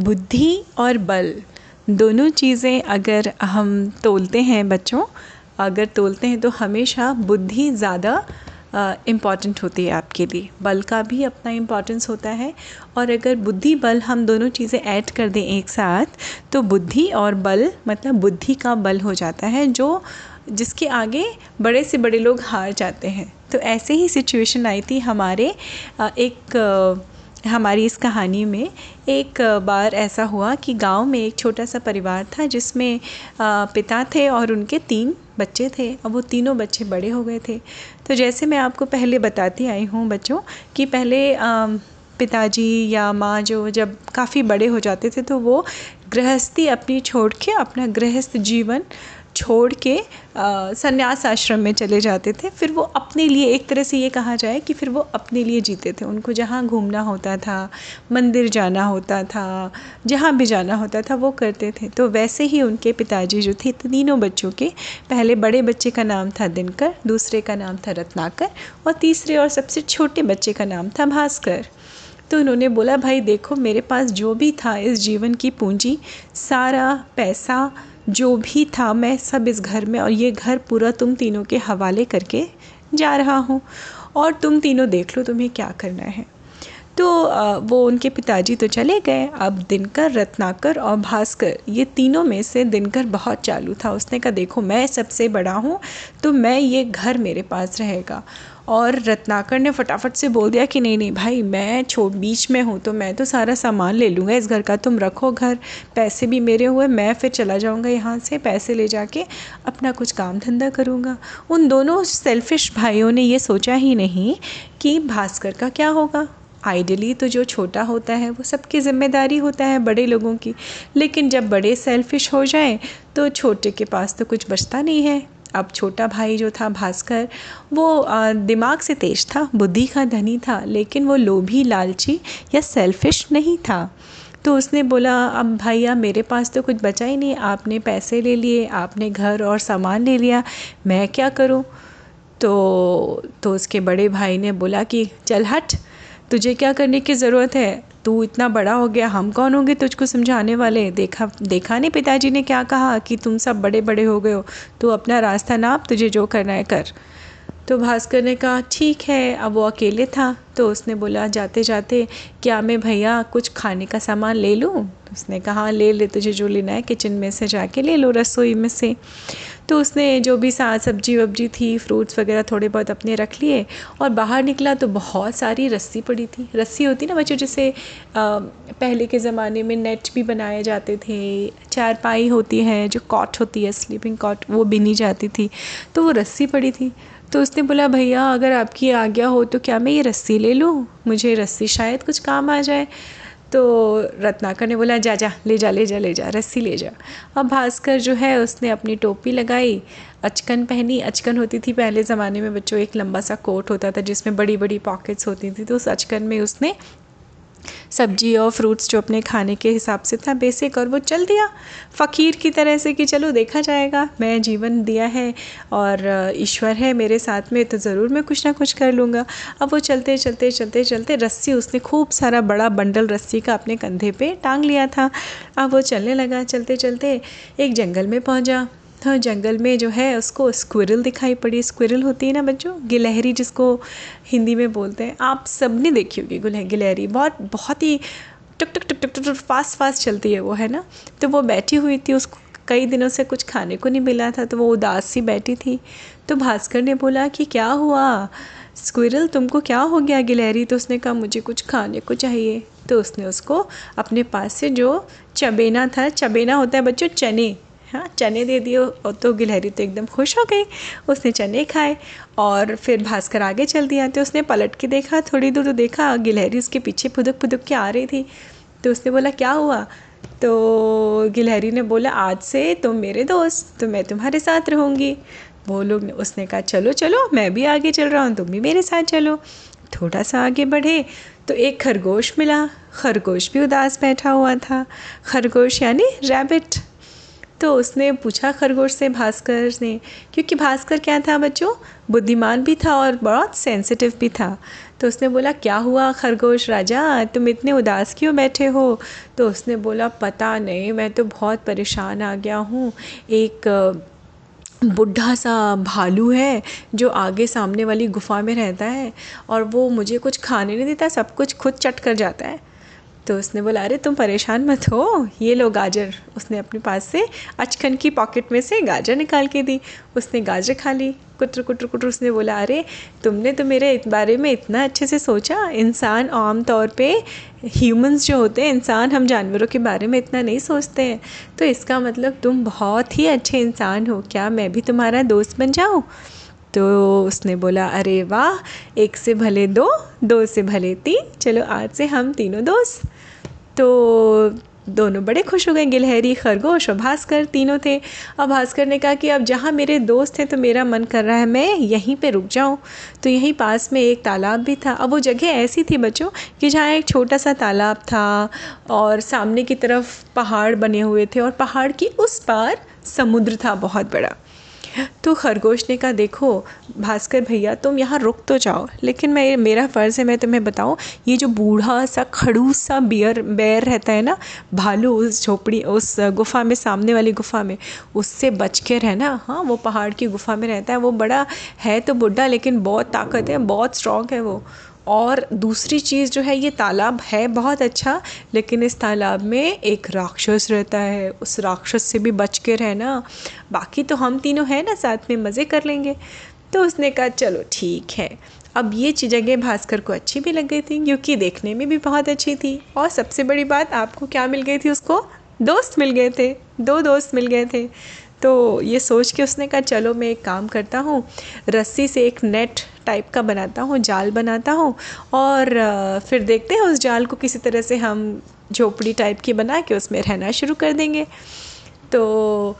बुद्धि और बल। दोनों चीज़ें अगर हम तोलते हैं बच्चों, अगर तोलते हैं तो हमेशा बुद्धि ज़्यादा इंपॉर्टेंट होती है आपके लिए। बल का भी अपना इम्पॉर्टेंस होता है। और अगर बुद्धि, बल हम दोनों चीज़ें ऐड कर दें एक साथ तो बुद्धि और बल मतलब बुद्धि का बल हो जाता है, जो जिसके आगे बड़े से बड़े लोग हार जाते हैं। तो ऐसे ही सिचुएशन आई थी हमारे एक हमारी इस कहानी में एक बार ऐसा हुआ कि गाँव में एक छोटा सा परिवार था जिसमें पिता थे और उनके तीन बच्चे थे। अब वो तीनों बच्चे बड़े हो गए थे। तो जैसे मैं आपको पहले बताती आई हूँ बच्चों कि पहले पिताजी या माँ जो जब काफ़ी बड़े हो जाते थे तो वो गृहस्थी अपनी छोड़ के अपना गृहस्थ जीवन छोड़ के संन्यास आश्रम में चले जाते थे। फिर वो अपने लिए, एक तरह से ये कहा जाए कि फिर वो अपने लिए जीते थे। उनको जहाँ घूमना होता था, मंदिर जाना होता था, जहाँ भी जाना होता था, वो करते थे। तो वैसे ही उनके पिताजी जो थे, तीनों बच्चों के, पहले बड़े बच्चे का नाम था दिनकर, दूसरे का नाम था रत्नाकर और तीसरे और सबसे छोटे बच्चे का नाम था भास्कर। तो उन्होंने बोला, भाई देखो, मेरे पास जो भी था इस जीवन की पूंजी, सारा पैसा जो भी था, मैं सब इस घर में और ये घर पूरा तुम तीनों के हवाले करके जा रहा हूँ। और तुम तीनों देख लो तुम्हें क्या करना है। तो वो उनके पिताजी तो चले गए। अब दिनकर, रत्नाकर और भास्कर, ये तीनों में से दिनकर बहुत चालू था। उसने कहा, देखो, मैं सबसे बड़ा हूँ तो मैं ये घर मेरे पास रहेगा। और रत्नाकर ने फटाफट से बोल दिया कि नहीं नहीं भाई, मैं छो, बीच में हूँ तो मैं तो सारा सामान ले लूँगा, इस घर का तुम रखो घर, पैसे भी मेरे हुए, मैं फिर चला जाऊँगा यहाँ से, पैसे ले जाके अपना कुछ काम धंधा करूँगा। उन दोनों सेल्फिश भाइयों ने ये सोचा ही नहीं कि भास्कर का क्या होगा। आइडली तो जो छोटा होता है, वो सबकी ज़िम्मेदारी होता है बड़े लोगों की, लेकिन जब बड़े सेल्फिश हो जाएँ तो छोटे के पास तो कुछ बचता नहीं है। अब छोटा भाई जो था भास्कर, वो दिमाग से तेज था, बुद्धि का धनी था, लेकिन वो लोभी, लालची या सेल्फिश नहीं था। तो उसने बोला, अब भैया, मेरे पास तो कुछ बचा ही नहीं, आपने पैसे ले लिए, आपने घर और सामान ले लिया, मैं क्या करूँ? तो तो उसके बड़े भाई ने बोला कि, चल हट, तुझे क्या करने की ज़रूरत है? तू इतना बड़ा हो गया, हम कौन होंगे तुझको समझाने वाले? देखा देखा नहीं पिताजी ने क्या कहा कि तुम सब बड़े बड़े हो गए हो? तू अपना रास्ता नाप, तुझे जो करना है कर। तो भास्कर ने कहा, ठीक है, अब वो अकेले था। तो उसने बोला, जाते जाते, क्या मैं भैया कुछ खाने का सामान ले लूँ? तो उसने कहा, ले ले तुझे जो लेना है किचन में से जाके ले लो, रसोई में से। तो उसने जो भी साग सब्ज़ी वब्जी थी फ्रूट्स वगैरह थोड़े बहुत अपने रख लिए और बाहर निकला तो बहुत सारी रस्सी पड़ी थी। रस्सी होती ना बच्चों, जैसे पहले के ज़माने में नेट भी बनाए जाते थे, चारपाई होती है, जो कॉट होती है स्लीपिंग कॉट वो बिनी जाती थी तो वो रस्सी पड़ी थी। तो उसने बोला, भैया, अगर आपकी आज्ञा हो तो क्या मैं ये रस्सी ले लूँ? मुझे रस्सी शायद कुछ काम आ जाए। तो रत्नाकर ने बोला, जा जा, ले जा ले जा ले जा, रस्सी ले जा। अब भास्कर जो है, उसने अपनी टोपी लगाई, अचकन पहनी। अचकन होती थी पहले ज़माने में बच्चों, एक लंबा सा कोट होता था जिसमें बड़ी बड़ी पॉकेट्स होती थी तो उस अचकन में उसने सब्ज़ी और फ्रूट्स जो अपने खाने के हिसाब से था बेसिक और वो चल दिया। फ़कीर की तरह से कि चलो देखा जाएगा, मैं जीवन दिया है और ईश्वर है मेरे साथ में तो ज़रूर मैं कुछ ना कुछ कर लूँगा। अब वो चलते चलते चलते चलते रस्सी, उसने खूब सारा बड़ा बंडल रस्सी का अपने कंधे पे टांग लिया था। अब वो चलने लगा, चलते चलते एक जंगल में पहुँचा। तो जंगल में जो है उसको स्क्विरल दिखाई पड़ी। स्क्विरल होती है ना बच्चों, गिलहरी जिसको हिंदी में बोलते हैं। आप सबने देखी होगी गिलहरी। बहुत बहुत ही टुक टुक टुक टुक टुक टुक फास्ट फास्ट चलती है वो, है ना? तो वो बैठी हुई थी उसको कई दिनों से कुछ खाने को नहीं मिला था तो वो उदास सी बैठी थी। तो भास्कर ने बोला कि क्या हुआ? स्क्विरल तुमको क्या हो गया गिलहरी? तो उसने कहा, मुझे कुछ खाने को चाहिए। तो उसने उसको अपने पास से जो चबेना था, चबेना होता है बच्चों, चने। हाँ चने दे दिए तो गिलहरी तो एकदम खुश हो गई। उसने चने खाए, और फिर भास्कर आगे चल दिया। तो उसने पलट के देखा, थोड़ी दूर तो देखा, गिलहरी उसके पीछे फुदक फुदक के आ रही थी। तो उसने बोला, क्या हुआ? तो गिलहरी ने बोला, आज से तुम मेरे दोस्त तो मैं तुम्हारे साथ रहूँगी। वो लोग ने, उसने कहा, चलो चलो, मैं भी आगे चल रहा हूँ, तुम भी मेरे साथ चलो। थोड़ा सा आगे बढ़े तो एक खरगोश मिला। खरगोश भी उदास बैठा हुआ था। खरगोश यानी रैबिट। तो उसने पूछा खरगोश से, भास्कर ने, क्योंकि भास्कर क्या था बच्चों? बुद्धिमान भी था और बहुत सेंसिटिव भी था। तो उसने बोला, क्या हुआ खरगोश राजा? तुम इतने उदास क्यों बैठे हो? तो उसने बोला, पता नहीं, मैं तो बहुत परेशान आ गया हूँ। एक बुढ़ा सा भालू है जो आगे सामने वाली गुफ़ा में रहता है और वो मुझे कुछ खाने नहीं देता, सब कुछ खुद चट कर जाता है। तो उसने बोला, अरे, तुम परेशान मत हो। ये लो गाजर। उसने अपने पास से अचखन की पॉकेट में से गाजर निकाल के दी। उसने गाजर खा ली। कुटर कुटर कुटर उसने बोला, अरे, तुमने तो मेरे बारे में इतना अच्छे से सोचा। इंसान आम तौर पे ह्यूमंस जो होते हैं, इंसान हम जानवरों के बारे में इतना नहीं सोचते हैं। तो इसका मतलब तुम बहुत ही अच्छे इंसान हो। क्या मैं भी तुम्हारा दोस्त बन जाऊँ? तो उसने बोला, अरे, वाह, एक से भले दो दो से भले तीन। चलो, आज से हम तीनों दोस्त तो दोनों बड़े खुश हो गए। गिलहरी, खरगोश और भास्कर तीनों थे। अब भास्कर ने कहा कि अब जहाँ मेरे दोस्त हैं तो मेरा मन कर रहा है, मैं यहीं पे रुक जाऊँ। तो यहीं पास में एक तालाब भी था। अब वो जगह ऐसी थी बच्चों कि जहाँ एक छोटा सा तालाब था और सामने की तरफ़ पहाड़ बने हुए थे और पहाड़ की उस पार समुद्र था बहुत बड़ा। तो खरगोश ने कहा देखो, भास्कर भैया, तुम यहाँ रुक तो जाओ। लेकिन मैं, मेरा फ़र्ज़ है, मैं तुम्हें बताऊँ, ये जो बूढ़ा सा, खड़ूस सा बियर, बैर रहता है ना, भालू उस झोपड़ी, उस गुफ़ा में, सामने वाली गुफ़ा में, उससे बच के रहना। हाँ वो पहाड़ की गुफ़ा में रहता है, वो बड़ा है तो बुढ़ा लेकिन बहुत ताकत है, बहुत स्ट्रॉन्ग है वो। और दूसरी चीज़ जो है, ये तालाब है बहुत अच्छा लेकिन इस तालाब में एक राक्षस रहता है। उस राक्षस से भी बच के रहना। बाकी तो हम तीनों हैं ना, साथ में मज़े कर लेंगे। तो उसने कहा, चलो ठीक है। अब ये जगह भास्कर को अच्छी भी लग गई थी क्योंकि देखने में भी बहुत अच्छी थी। और सबसे बड़ी बात, आपको क्या मिल गई थी उसको? दोस्त मिल गए थे। दो दोस्त मिल गए थे। तो ये सोच के उसने कहा, चलो मैं एक काम करता हूँ। रस्सी से एक नेट टाइप का बनाता हूँ, जाल बनाता हूँ और फिर देखते हैं उस जाल को किसी तरह से हम झोपड़ी टाइप की बना के उसमें रहना शुरू कर देंगे। तो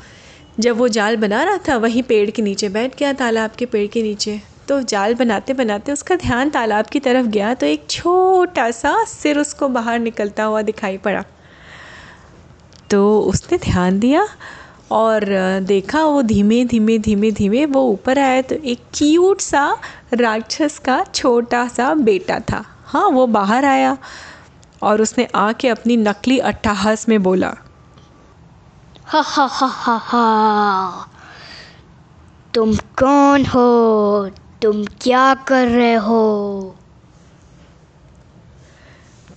जब वो जाल बना रहा था, वहीं पेड़ के नीचे बैठ गया, तालाब के पेड़ के नीचे। तो जाल बनाते बनाते उसका ध्यान तालाब की तरफ़ गया तो एक छोटा सा सिर उसको बाहर निकलता हुआ दिखाई पड़ा। तो उसने ध्यान दिया और देखा वो धीमे धीमे धीमे धीमे वो ऊपर आया तो एक क्यूट सा राक्षस का छोटा सा बेटा था। हाँ वो बाहर आया और उसने आके अपनी नकली अट्ठाहस में बोला, हा हा हा हा हा। तुम कौन हो? तुम क्या कर रहे हो?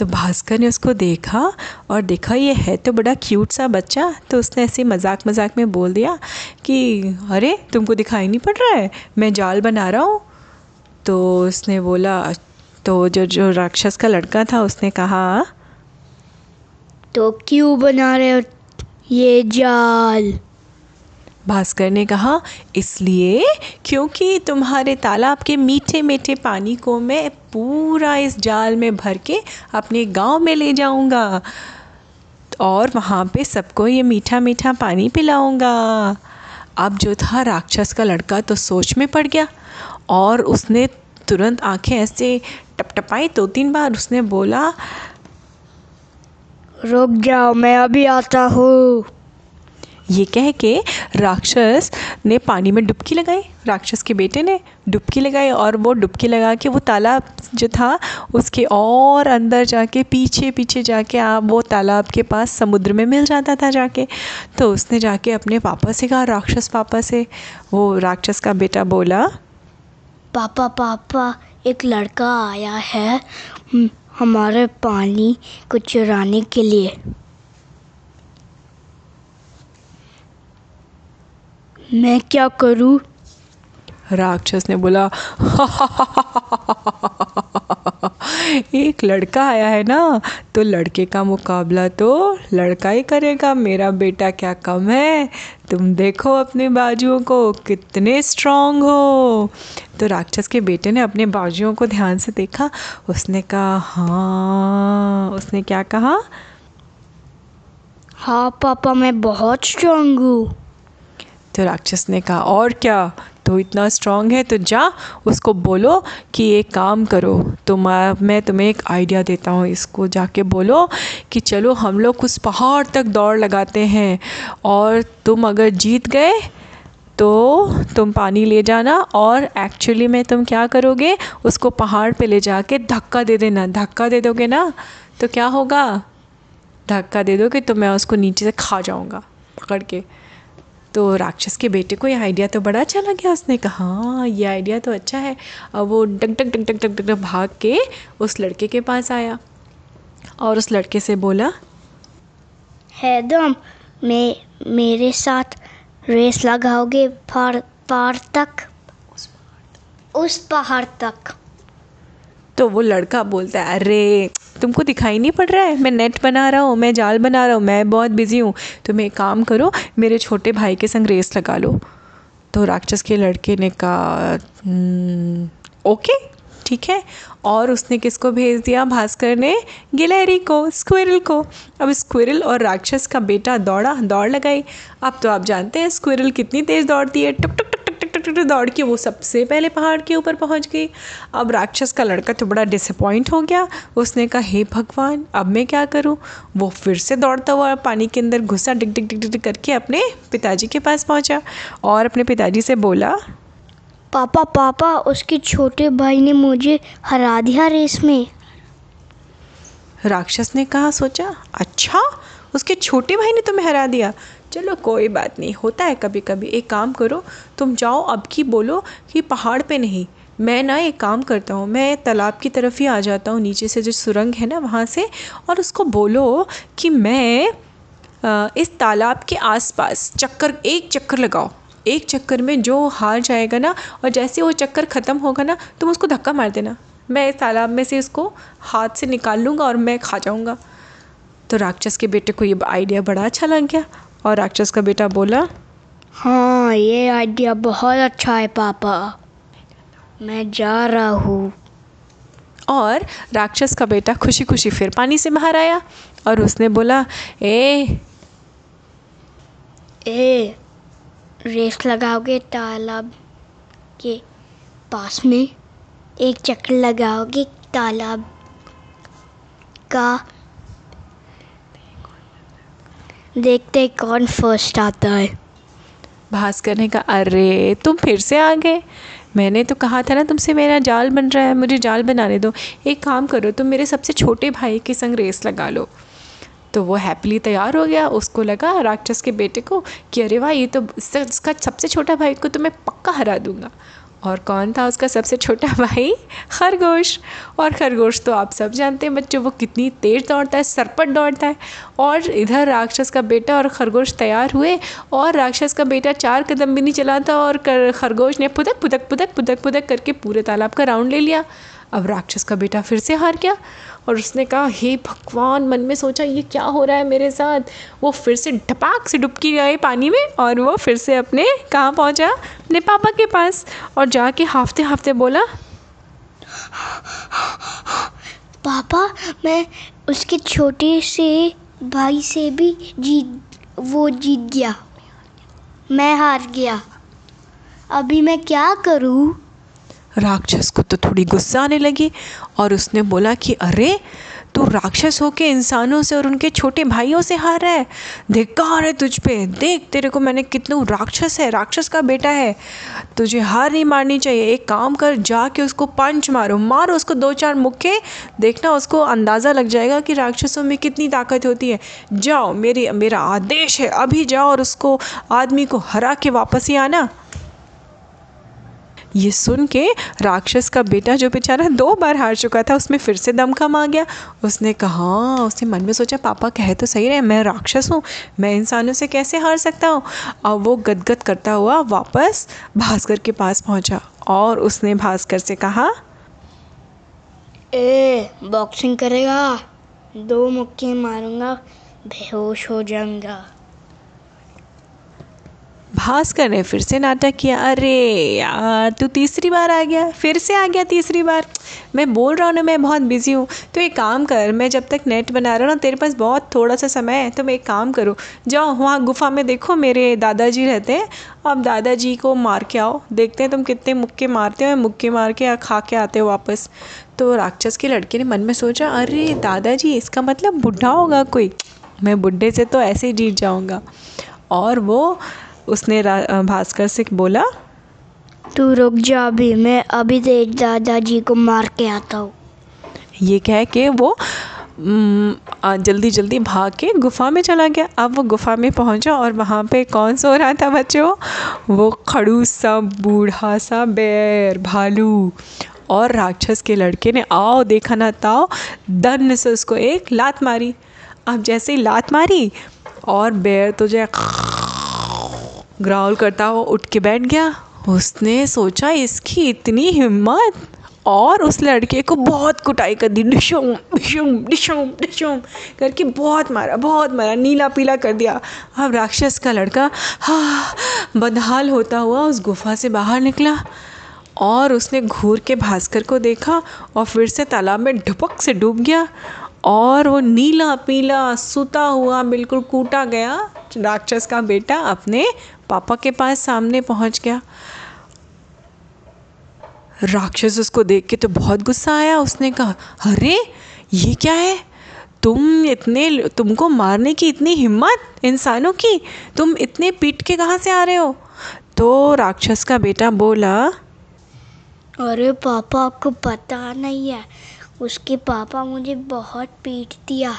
तो भास्कर ने उसको देखा और देखा, ये है तो बड़ा क्यूट सा बच्चा। तो उसने ऐसे मज़ाक मज़ाक में बोल दिया कि, अरे, तुमको दिखाई नहीं पड़ रहा है? मैं जाल बना रहा हूँ। तो उसने बोला तो जो जो राक्षस का लड़का था, उसने कहा तो क्यों बना रहे हो ये जाल? भास्कर ने कहा, इसलिए क्योंकि तुम्हारे तालाब के मीठे मीठे पानी को मैं पूरा इस जाल में भर के अपने गाँव में ले जाऊँगा और वहाँ पे सबको ये मीठा मीठा पानी पिलाऊँगा। अब जो था राक्षस का लड़का तो सोच में पड़ गया और उसने तुरंत आँखें ऐसे टपटपाई दो तो तीन बार, उसने बोला, रुक जाओ, मैं अभी आता हूँ। ये कह के राक्षस ने पानी में डुबकी लगाई। राक्षस के बेटे ने डुबकी लगाई और वो डुबकी लगा के वो तालाब जो था, उसके और अंदर जाके, पीछे पीछे जाके आप वो तालाब के पास समुद्र में मिल जाता था जाके। तो उसने जाके अपने पापा से कहा, राक्षस पापा से। वो राक्षस का बेटा बोला, पापा पापा, एक लड़का आया है हमारे पानी को चुराने के लिए। मैं क्या करूँ? राक्षस ने बोला एक लड़का आया है ना तो लड़के का मुकाबला तो लड़का ही करेगा मेरा बेटा क्या कम है तुम देखो अपने बाजुओं को कितने स्ट्रांग हो तो राक्षस के बेटे ने अपने बाजुओं को ध्यान से देखा उसने कहा हाँ उसने क्या कहा हाँ पापा मैं बहुत स्ट्रांग हूँ तो राक्षस ने कहा, और क्या? तो इतना स्ट्रांग है तो जा, उसको बोलो कि एक काम करो। तो मैं मैं तुम्हें एक आइडिया देता हूँ, इसको जाके बोलो कि चलो, हम लोग उस पहाड़ तक दौड़ लगाते हैं। और तुम अगर जीत गए तो तुम पानी ले जाना और एक्चुअली में तुम क्या करोगे, उसको पहाड़ पे ले जाके धक्का दे देना। धक्का दे दोगे ना तो क्या होगा? धक्का दे दोगे तो मैं उसको नीचे से खा जाऊँगा, पकड़ के। तो राक्षस के बेटे को यह आइडिया तो बड़ा अच्छा लग गया उसने कहा हाँ ये आइडिया तो अच्छा है। अब वो duck duck duck duck duck duck भाग के उस लड़के के पास आया और उस लड़के से बोला हैदम मैं मेरे साथ रेस लगाओगे पहाड़ पहाड़ तक। उस पहाड़ तक। तो वो लड़का बोलता है अरे तुमको दिखाई नहीं पड़ रहा है? मैं नेट बना रहा हूँ मैं जाल बना रहा हूँ मैं बहुत बिज़ी हूँ। तुम एक काम करो मेरे छोटे भाई के संग रेस लगा लो। तो राक्षस के लड़के ने कहा "हम्म, ओके ठीक है। और उसने किसको भेज दिया? भास्कर ने गिलहरी को स्क्विरल को। अब स्क्विरल और राक्षस का बेटा दौड़ा दौड़ लगाई। अब तो आप जानते हैं स्क्विरल कितनी तेज़ दौड़ती है। टुक टुक टुक दौड़ के वो सबसे पहले पहाड़ के ऊपर पहुँच गई। अब राक्षस का लड़का तो बड़ा डिसअपॉइंट हो गया। उसने कहा हे भगवान अब मैं क्या करूँ? वो फिर से दौड़ता हुआ पानी के अंदर घुसा डिग डिग डिग डिग करके अपने पिताजी के पास पहुँचा और अपने पिताजी से बोला पापा पापा उसके छोटे भाई ने मुझे हरा दिया रेस में। राक्षस ने कहा सोचा अच्छा उसके छोटे भाई ने तुम्हें हरा दिया। चलो, कोई बात नहीं, होता है कभी कभी एक काम करो, तुम जाओ, अब की बोलो कि पहाड़ पे नहीं। मैं ना एक काम करता हूँ, मैं तालाब की तरफ़ ही आ जाता हूँ, नीचे से जो सुरंग है ना, वहाँ से, और उसको बोलो कि मैं इस तालाब के आसपास चक्कर, एक चक्कर लगाओ। एक चक्कर में जो हार जाएगा ना, और जैसे वो चक्कर ख़त्म होगा ना, तुम उसको धक्का मार देना। मैं इस तालाब में से इसको हाथ से निकाल लूँगा और मैं खा जाऊँगा। तो राक्षस के बेटे को ये आइडिया बड़ा अच्छा लग गया। और राक्षस का बेटा बोला हाँ ये आइडिया बहुत अच्छा है पापा। मैं जा रहा हूँ। और राक्षस का बेटा खुशी खुशी फिर पानी से बाहर आया और उसने बोला ए ए रेस लगाओगे तालाब के पास में? एक चक्कर लगाओगे तालाब का देखते कौन फ़र्स्ट आता है। भास्कर ने कहा, अरे, तुम फिर से आ गए। मैंने तो कहा था ना, तुमसे मेरा जाल बन रहा है, मुझे जाल बनाने दो। एक काम करो, तुम मेरे सबसे छोटे भाई के संग रेस लगा लो। तो वो हैप्पीली तैयार हो गया। उसको लगा राक्षस के बेटे को कि, अरे वाह, ये तो इसका सबसे छोटा भाई को तो मैं पक्का हरा दूँगा। और कौन था उसका सबसे छोटा भाई? खरगोश। और खरगोश तो आप सब जानते हैं बच्चों, वो कितनी तेज़ दौड़ता है सरपट दौड़ता है। और इधर राक्षस का बेटा और खरगोश तैयार हुए और राक्षस का बेटा चार कदम भी नहीं चला था और खरगोश ने पुदक पुदक पुदक पुदक पुदक करके पूरे तालाब का राउंड ले लिया। अब राक्षस का बेटा फिर से हार गया। और उसने कहा, हे भगवान, मन में सोचा, ये क्या हो रहा है मेरे साथ? वो फिर से ढपाक से डुबकी गए पानी में और वो फिर से अपने कहाँ पहुँचा? अपने पापा के पास। और जाके हाफते हाफते बोला, पापा, मैं उसके छोटे से भाई से भी जीत, वो जीत गया। मैं हार गया। अभी मैं क्या करूँ? राक्षस को तो थोड़ी गुस्सा आने लगी और उसने बोला कि, अरे, तू राक्षस होके इंसानों से और उनके छोटे भाइयों से हार रहा है। धिक्कार है तुझ पे? देख, तेरे को मैंने कितनू राक्षस है, राक्षस का बेटा है। तुझे हार नहीं मारनी चाहिए। एक काम कर, जाके उसको पंच मारो। मारो उसको दो चार मुक्के। देखना उसको अंदाज़ा लग जाएगा कि राक्षसों में कितनी ताकत होती है। जाओ, मेरी, मेरा आदेश है। अभी जाओ और उसको, आदमी को हरा के वापस ही आना। ये सुन के राक्षस का बेटा जो बेचारा दो बार हार चुका था, उसमें फिर से दमखम आ गया। उसने कहा, उसने मन में सोचा, पापा कहे तो सही रहे, मैं राक्षस हूँ, मैं इंसानों से कैसे हार सकता हूँ? अब वो गदगद करता हुआ वापस भास्कर के पास पहुँचा और उसने भास्कर से कहा, ए बॉक्सिंग करेगा, दो मुक्के मारूँगा, बेहोश हो जाऊँगा। भास्कर ने फिर से नाटक किया। अरे यार, तू तीसरी बार आ गया, फिर से आ गया तीसरी बार। मैं बोल रहा हूँ ना, मैं बहुत बिज़ी हूँ। तो एक काम कर, मैं जब तक नेट बना रहा हूँ ना, तेरे पास बहुत थोड़ा सा समय है तो मैं एक काम करूँ। जाओ, वहाँ गुफा में देखो, मेरे दादाजी रहते हैं। अब दादाजी को मार के आओ। देखते हैं तुम कितने मुक्के मारते हो मुक्के मार के या खा के आते हो वापस। तो राक्षस के लड़के ने मन में सोचा, अरे दादाजी, इसका मतलब बुढ़ा होगा कोई। मैं बुढ़े से तो ऐसे ही जीत जाऊँगा। और वो उसने भास्कर से बोला तू रुक जा अभी मैं अभी तेज दादाजी को मार के आता हूँ. ये कह के वो जल्दी जल्दी भाग के गुफ़ा में चला गया। अब वो गुफ़ा में पहुँचा और वहाँ पे कौन सो रहा था बच्चों? वो खड़ूस सा बूढ़ा सा बैर भालू और राक्षस के लड़के ने आओ देखा ना ताओ दन से उसको एक लात मारी। अब जैसे ही लात मारी और बैर तो जो ग्राउल करता हुआ उठ के बैठ गया। उसने सोचा, इसकी इतनी हिम्मत और उस लड़के को बहुत कुटाई कर दी। डिशोम डिशोम डिशोम डिशोम करके बहुत मारा बहुत मारा, नीला पीला कर दिया। अब राक्षस का लड़का हाँ बदहाल होता हुआ उस गुफा से बाहर निकला और उसने घूर के भास्कर को देखा और फिर से तालाब में ढुपक से डूब गया। और वो नीला पीला सूता हुआ, बिल्कुल कूटा गया राक्षस का बेटा अपने पापा के पास सामने पहुँच गया। राक्षस उसको देख के तो बहुत गुस्सा आया। उसने कहा, अरे, ये क्या है? तुम इतने, तुमको मारने की इतनी हिम्मत इंसानों की? तुम इतने पीट के कहाँ से आ रहे हो? तो राक्षस का बेटा बोला, अरे पापा, आपको पता नहीं है। उसके पापा मुझे बहुत पीट दिया।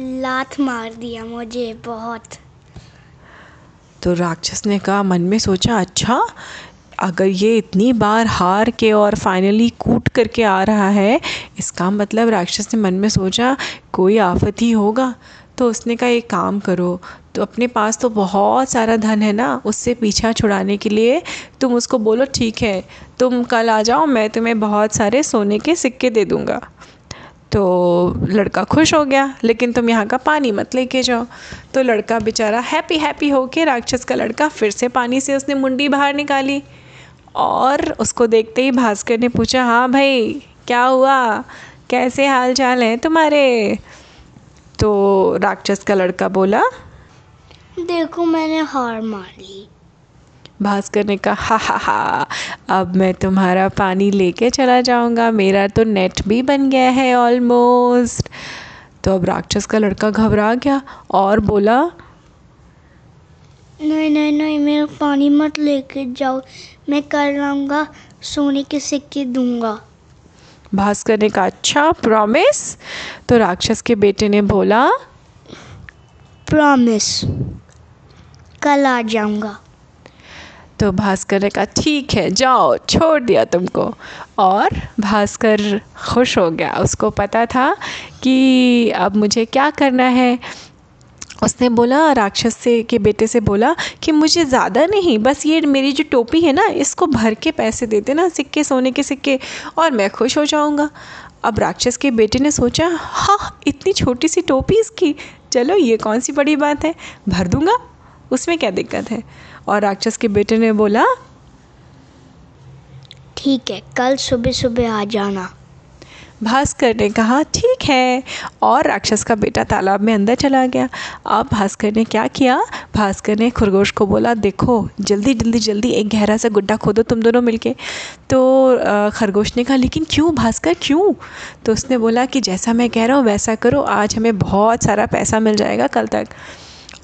लात मार दिया मुझे बहुत। तो राक्षस ने कहा, मन में सोचा अच्छा अगर ये इतनी बार हार के और फाइनली कूट करके आ रहा है, इसका मतलब राक्षस ने मन में सोचा, कोई आफत ही होगा। तो उसने कहा, एक काम करो तो अपने पास तो बहुत सारा धन है ना, उससे पीछा छुड़ाने के लिए तुम उसको बोलो, ठीक है, तुम कल आ जाओ, मैं तुम्हें बहुत सारे सोने के सिक्के दे दूँगा। तो लड़का खुश हो गया, लेकिन तुम यहाँ का पानी मत लेके जाओ। तो लड़का बेचारा हैप्पी हैप्पी हो के राक्षस का लड़का फिर से पानी से उसने मुंडी बाहर निकाली और उसको देखते ही भास्कर ने पूछा हाँ भाई, क्या हुआ? कैसे हाल चाल हैं तुम्हारे? तो राक्षस का लड़का बोला देखो मैंने हार मार ली। भास्कर ने कहा हा हा हा अब मैं तुम्हारा पानी लेके चला जाऊँगा। मेरा तो नेट भी बन गया है ऑलमोस्ट तो अब राक्षस का लड़का घबरा गया और बोला नहीं नहीं नहीं मेरा पानी मत लेके जाओ। मैं कर आऊँगा सोने के सिक्के दूँगा। भास्कर ने कहा अच्छा प्रॉमिस तो राक्षस के बेटे ने बोला प्रॉमिस कल आ जाऊँगा. तो भास्कर ने कहा ठीक है जाओ छोड़ दिया तुमको। और भास्कर खुश हो गया। उसको पता था कि अब मुझे क्या करना है। उसने बोला, राक्षस से के बेटे से बोला कि मुझे ज़्यादा नहीं, बस ये मेरी जो टोपी है ना, इसको भर के पैसे दे देना, सिक्के, सोने के सिक्के, और मैं खुश हो जाऊँगा। अब राक्षस के बेटे ने सोचा हाँ इतनी छोटी सी टोपी इसकी, चलो ये कौन सी बड़ी बात है, भर दूँगा, उसमें क्या दिक्कत है? और राक्षस के बेटे ने बोला, ठीक है, कल सुबह सुबह आ जाना। भास्कर ने कहा, ठीक है। और राक्षस का बेटा तालाब में अंदर चला गया। अब भास्कर ने क्या किया? भास्कर ने खरगोश को बोला, देखो, जल्दी जल्दी जल्दी एक गहरा सा गुड्डा खोदो तुम दोनों मिलके। तो खरगोश ने कहा, लेकिन क्यों भास्कर, क्यों? तो उसने बोला कि, जैसा मैं कह रहा हूँ, वैसा करो। आज हमें बहुत सारा पैसा मिल जाएगा कल तक।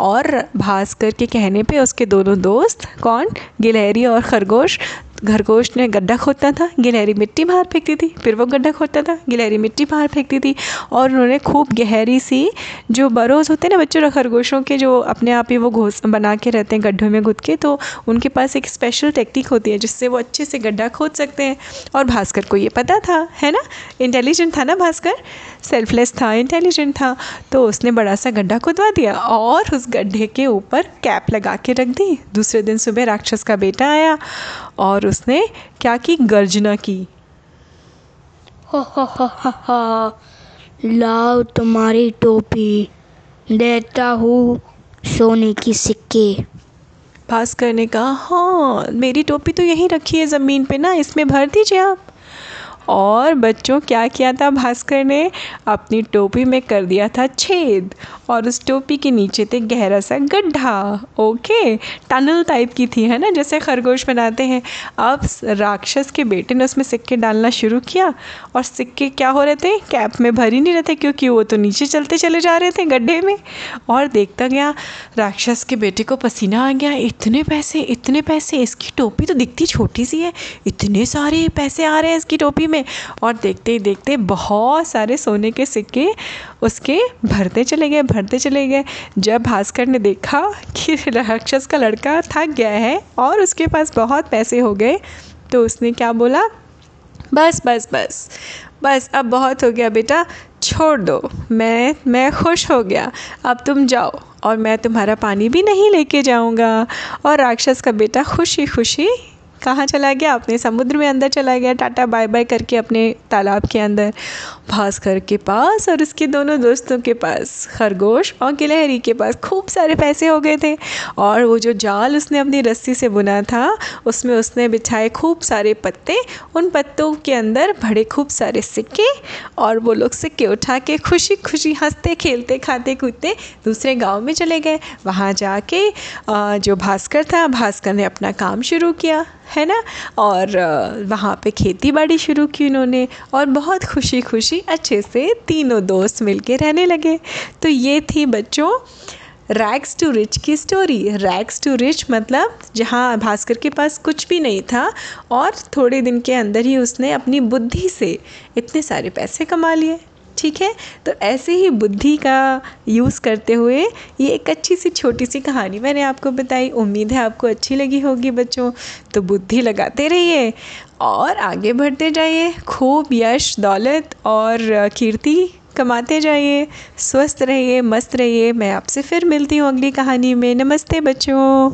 और भास्कर के कहने पे उसके दोनों दोस्त, कौन? गिलहरी और खरगोश खरगोश ने गड्ढा खोदता था, गिलहरी मिट्टी बाहर फेंकती थी, फिर वो गड्ढा खोदता था, गिलहरी मिट्टी बाहर फेंकती थी और उन्होंने खूब गहरी सी जो बरोज़ होते हैं ना बच्चों खरगोशों के जो अपने आप ही वो घोस बना के रहते हैं गड्ढों में घुद के तो उनके पास एक स्पेशल टेक्निक होती है जिससे वो अच्छे से गड्ढा खोद सकते हैं। और भास्कर को ये पता था, है ना? इंटेलिजेंट था ना भास्कर? सेल्फलेस था इंटेलिजेंट था तो उसने बड़ा सा गड्ढा खुदवा दिया और उस गड्ढे के ऊपर कैप लगा के रख दी। दूसरे दिन सुबह राक्षस का बेटा आया और उसने क्या की? गर्जना की। हो हो हो हो हो। लाओ तुम्हारी टोपी। देता हूँ सोने की सिक्के। भास्कर ने कहा हाँ मेरी टोपी तो यहीं रखी है ज़मीन पे ना इसमें भर दीजिए आप। और बच्चों क्या किया था भास्कर ने? अपनी टोपी में कर दिया था छेद। और उस टोपी के नीचे थे, गहरा सा गड्ढा ओके टनल टाइप की थी, है ना? जैसे खरगोश बनाते हैं। अब राक्षस के बेटे ने उसमें सिक्के डालना शुरू किया और सिक्के क्या हो रहे थे? कैप में भर ही नहीं रहे थे, क्योंकि वो तो नीचे चलते चले जा रहे थे गड्ढे में। और देखता गया, राक्षस के बेटे को पसीना आ गया। इतने पैसे इतने पैसे, इसकी टोपी तो दिखती छोटी सी है। इतने सारे पैसे आ रहे हैं इसकी टोपी में। और देखते ही देखते बहुत सारे सोने के सिक्के उसके भरते चले गए। भरते चले गए। जब भास्कर ने देखा कि राक्षस का लड़का थक गया है और उसके पास बहुत पैसे हो गए तो उसने क्या बोला? बस बस बस बस, अब बहुत हो गया बेटा, छोड़ दो, मैं मैं खुश हो गया, अब तुम जाओ और मैं तुम्हारा पानी भी नहीं लेके जाऊँगा। और राक्षस का बेटा खुशी खुशी कहाँ चला गया? अपने समुद्र में अंदर चला गया। टाटा, बाय बाय करके अपने तालाब के अंदर, भास्कर के पास और उसके दोनों दोस्तों के पास, खरगोश और गिलहरी के पास। खूब सारे पैसे हो गए थे और वो जो जाल उसने अपनी रस्सी से बुना था, उसमें उसने बिछाए खूब सारे पत्ते। उन पत्तों के अंदर भरे खूब सारे सिक्के और वो लोग सिक्के उठा के खुशी खुशी हँसते, खेलते खाते कूदते दूसरे गाँव में चले गए। वहाँ जाके जो भास्कर था, भास्कर ने अपना काम शुरू किया। है ना? और वहाँ पे खेती बाड़ी शुरू की उन्होंने और बहुत खुशी खुशी अच्छे से तीनों दोस्त मिलके रहने लगे। तो ये थी बच्चों रैक्स टू रिच की स्टोरी रैक्स टू रिच मतलब जहाँ भास्कर के पास कुछ भी नहीं था और थोड़े दिन के अंदर ही उसने अपनी बुद्धि से इतने सारे पैसे कमा लिए। ठीक है? तो ऐसे ही बुद्धि का यूज़ करते हुए ये एक अच्छी सी, छोटी सी कहानी मैंने आपको बताई। उम्मीद है आपको अच्छी लगी होगी बच्चों। तो बुद्धि लगाते रहिए और आगे बढ़ते जाइए। खूब यश, दौलत और कीर्ति कमाते जाइए। स्वस्थ रहिए, मस्त रहिए। मैं आपसे फिर मिलती हूँ अगली कहानी में। नमस्ते बच्चों।